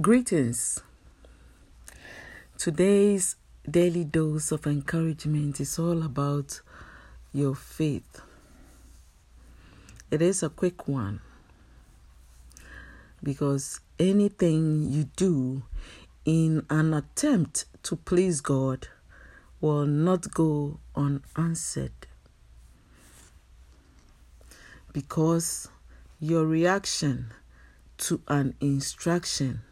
Greetings. Today's daily dose of encouragement is all about your faith. It is a quick one because anything you do in an attempt to please God will not go unanswered because your reaction to an instruction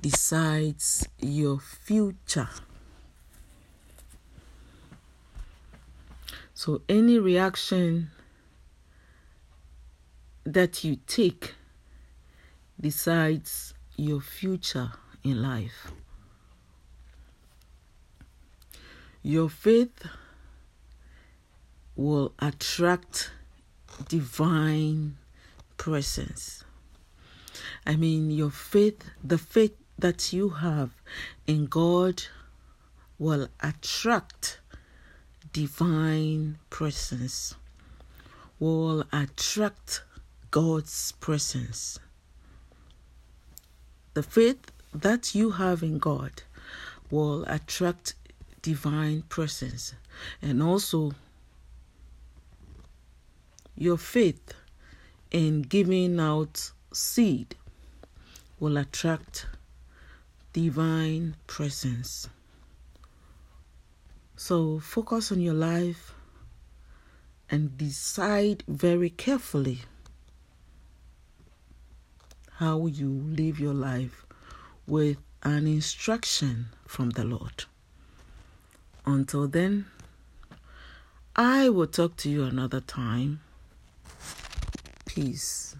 decides your future. So, any reaction that you take decides your future in life. Your faith will attract divine presence. I mean, your faith, the faith that you have in God will attract divine presence, will attract God's presence. The faith that you have in God will attract divine presence and also your faith in giving out seed will attract divine presence. So focus on your life and decide very carefully how you live your life with an instruction from the Lord. Until then, I will talk to you another time. Peace.